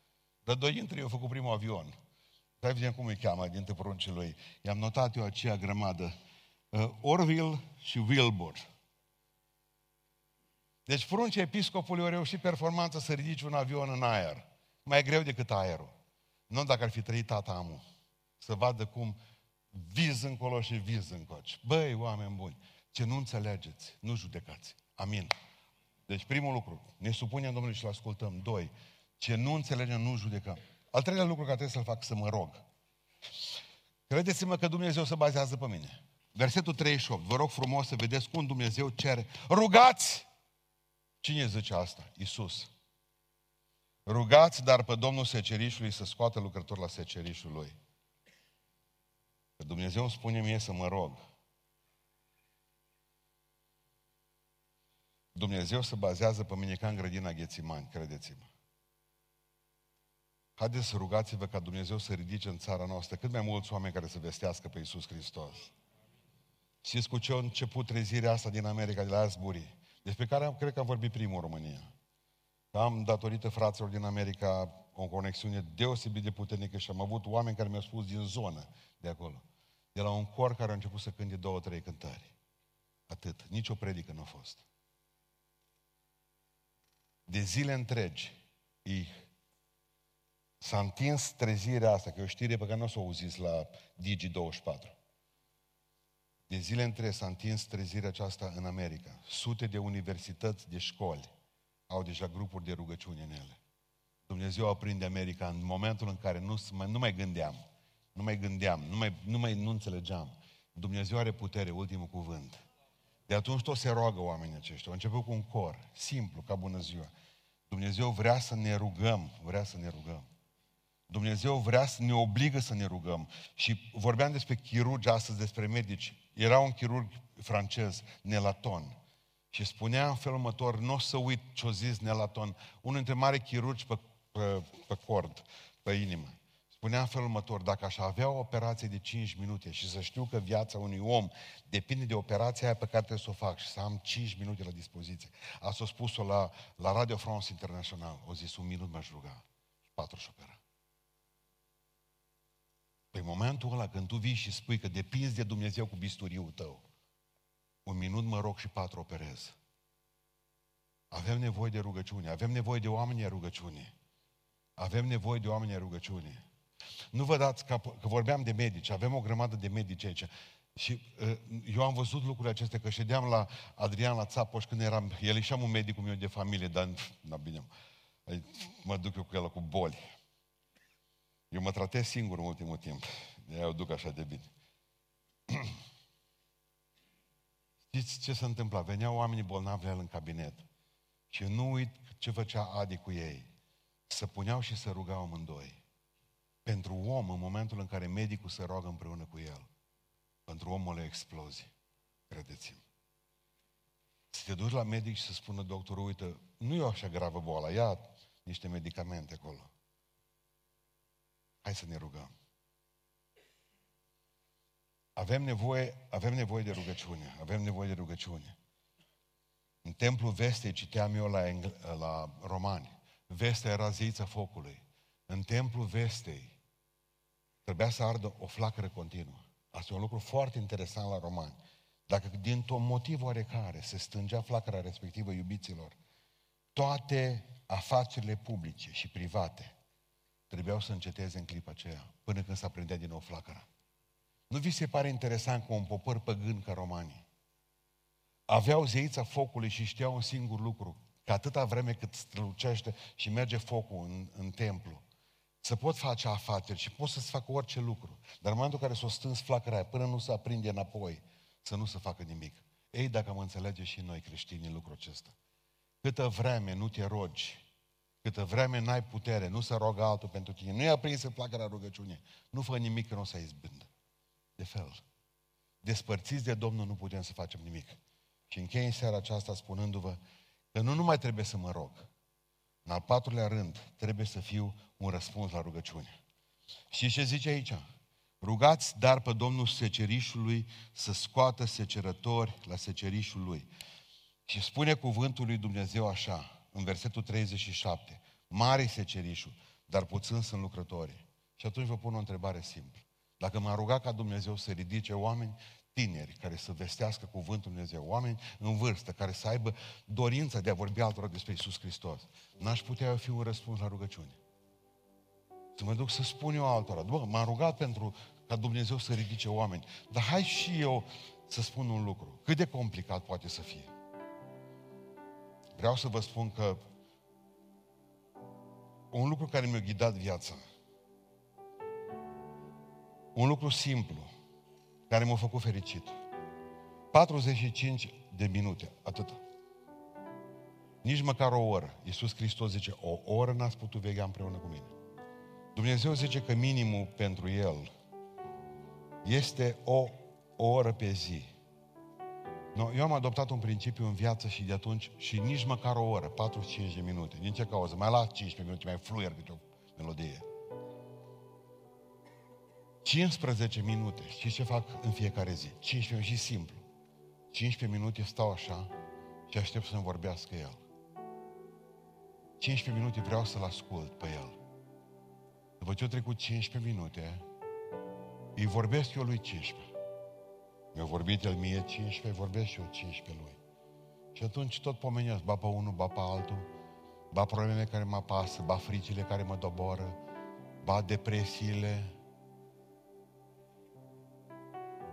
Dar doi dintre ei au făcut primul avion. Să vedem cum îi cheamă dintre pruncii lui. I-am notat eu aceea grămadă. Uh, Orville și Wilbur. Deci pruncii episcopului au reușit performanță să ridice un avion în aer. Mai greu decât aerul. Nu dacă ar fi trăit tata amu. Să vadă cum viz încolo și viz încoci. Băi, oameni buni, ce nu înțelegeți, nu judecați. Amin. Deci primul lucru, ne supunem Domnului și-l ascultăm. Doi, ce nu înțelegem, nu judecăm. Al treilea lucru care trebuie să-l fac, să mă rog. Credeți-mă că Dumnezeu se bazează pe mine. Versetul 38. Vă rog frumos să vedeți cum Dumnezeu cere. Rugați! Cine zice asta? Isus. Rugați, dar pe Domnul secerișului să scoată lucrători la secerișul lui. Că Dumnezeu îmi spune mie să mă rog. Dumnezeu se bazează pe mine ca în grădina Ghețimani, credeți-mă. Haideți să rugați-vă ca Dumnezeu să ridice în țara noastră cât mai mulți oameni care să vestească pe Iisus Hristos. Știți cu ce a început trezirea asta din America, de la Asbury, despre care am, cred că am vorbit primul în România. Am, datorită fraților din America, o conexiune deosebit de puternică și am avut oameni care mi-au spus din zonă de acolo. De la un cor care a început să cânte două, trei cântări. Atât. Nici o predică nu a fost. De zile întregi, ei S-a întins trezirea asta, că e o știre pe care nu o să o auziți la Digi24. De zile între s-a întins trezirea aceasta în America. Sute de universități, de școli au deja grupuri de rugăciune în ele. Dumnezeu aprinde America în momentul în care nu, nu mai gândeam, nu mai gândeam, nu mai, nu mai nu înțelegeam. Dumnezeu are putere, ultimul cuvânt. De atunci tot se roagă oamenii aceștia. Au început cu un cor, simplu, ca bună ziua. Dumnezeu vrea să ne rugăm, vrea să ne rugăm. Dumnezeu vrea să ne obligă să ne rugăm. Și vorbeam despre chirurgi astăzi, despre medici. Era un chirurg francez, Nelaton. Și spunea în felul următor, nu o să uit ce-o zis Nelaton, unul dintre mari chirurgi pe, pe, pe cord, pe inimă. Spunea în felul următor, dacă aș avea o operație de 5 minute și să știu că viața unui om depinde de operația aia pe care trebuie să o fac și să am 5 minute la dispoziție. Asta a spus-o la, la Radio France International. O zis, un minut m-aș ruga. Patru și opera. Pe momentul ăla când tu vii și spui că depinzi de Dumnezeu cu bisturiul tău, un minut mă rog și patru operez. Avem nevoie de rugăciune, avem nevoie de oameni a rugăciune. Avem nevoie de oameni a rugăciune. Nu vă dați, că, că vorbeam de medici, avem o grămadă de medici aici. Și uh, eu am văzut lucrurile acestea, că ședeam la Adrian la Țapoș când eram, el e și am un medicul meu de familie, dar, na bine, mă duc eu cu el cu boli. Eu mă tratez singur în ultimul timp. De eu duc așa de bine. [CLEARS THROAT] Știți ce se întâmpla? Veneau oamenii bolnavi la el în cabinet. Și nu uit ce făcea Adi cu ei. Să puneau și să rugau amândoi. Pentru om, în momentul în care medicul se roagă împreună cu el, pentru omul o explozie. Credeți-mă. Să te duci la medic și să spună doctorul, uite, nu e o așa gravă boala, ia niște medicamente acolo. Hai să ne rugăm. Avem nevoie, avem nevoie de rugăciune. Avem nevoie de rugăciune. În templul vestei citeam eu la, Engl- la romani. Vestea era zeița focului. În templul vestei trebuia să ardă o flacără continuă. Asta e un lucru foarte interesant la romani. Dacă dintr-un motiv oarecare se stângea flacăra respectivă iubiților, toate afacerile publice și private trebuiau să înceteze în clipa aceea, până când s-a prindea din nou flacăra. Nu vi se pare interesant cu un popor păgân ca romanii? Aveau zeița focului și știau un singur lucru, că atâta vreme cât strălucește și merge focul în, în templu, să pot face afaceri și pot să-ți facă orice lucru. Dar în momentul în care s-o stâns flacăra aia, până nu se aprinde înapoi, să nu se facă nimic. Ei, dacă mă înțelege și noi creștinii lucrul acesta. Câtă vreme nu te rogi, câtă vreme n-ai putere, nu se roagă altul pentru tine, nu i-a prins să placă la rugăciune, nu fă nimic că nu o să izbândă. De fel. Despărțiți de Domnul nu putem să facem nimic. Și închei în seara aceasta spunându-vă că nu numai trebuie să mă rog, în al patrulea rând, trebuie să fiu un răspuns la rugăciune. Și ce zice aici? Rugați dar pe Domnul secerișului să scoată secerători la secerișul lui. Și spune cuvântul lui Dumnezeu așa, în versetul 37, mare secerișul, dar puțin sunt lucrători. Și atunci vă pun o întrebare simplă. Dacă m-a rugat ca Dumnezeu să ridice oameni tineri care să vestească cuvântul Dumnezeu, oameni în vârstă, care să aibă dorința de a vorbi altora despre Isus Hristos, n-aș putea fi un răspuns la rugăciune. Să mă duc să spun eu altora, bă, m-am rugat pentru ca Dumnezeu să ridice oameni, dar hai și eu să spun un lucru. Cât de complicat poate să fie? Vreau să vă spun că un lucru care mi-a ghidat viața, un lucru simplu, care m-a făcut fericit. 45 de minute, atât. Nici măcar o oră. Iisus Hristos zice, o oră n-ați putut vegea împreună cu mine. Dumnezeu zice că minimul pentru El este o, o oră pe zi. No, eu am adoptat un principiu în viață și de atunci, și nici măcar o oră, 45 de minute. Din ce cauză? Mai la 15 minute, mai fluier câte o melodie. 15 minute. Știți ce fac în fiecare zi? 15 minute și simplu. 15 minute stau așa și aștept să-mi vorbească El. 15 minute vreau să-L ascult pe El. După ce au trecut 15 minute, îi vorbesc eu lui 15. Mi-a vorbit El mie 15, vorbesc și eu 15 lui. Și atunci tot pomenesc, ba pe unul, ba pe altul, ba problemele care mă pasă, ba fricile care mă doboră, ba depresiile,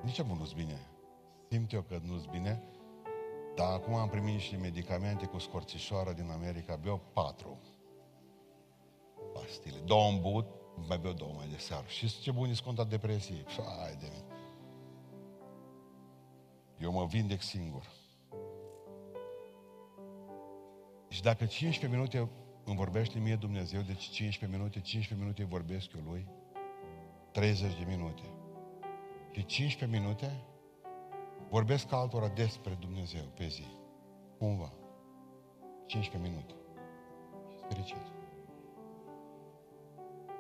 nici acum nu-ți bine. Simt eu că nu-ți bine, dar acum am primit niște medicamente cu scorțișoară din America, beau patru pastile. Două în but, mai beau două mai de seară. Și ce bun e depresie. Hai de mine. Eu mă vindec singur. Și dacă 15 minute îmi vorbește mie Dumnezeu, deci 15 minute, 15 minute vorbesc eu lui, 30 de minute de 15 minute vorbesc altora despre Dumnezeu pe zi. Cumva. 15 minute. Și fericit.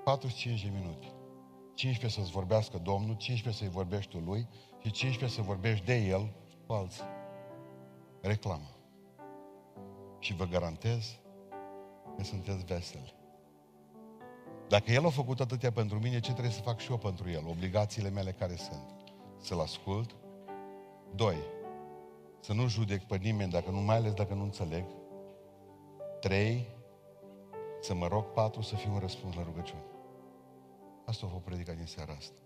45 de minute. 15 să-ți vorbească Domnul, 15 să-i vorbești tu lui și 15 să vorbești de el cu alții. Reclamă. Și vă garantez că sunteți veseli. Dacă El a făcut atâtea pentru mine, ce trebuie să fac și eu pentru El? Obligațiile mele care sunt? Să-L ascult. Doi, să nu judec pe nimeni, dacă nu, mai ales dacă nu înțeleg. Trei, să mă rog. Patru, să fiu un răspuns la rugăciune. Asta o vă predica din seara asta.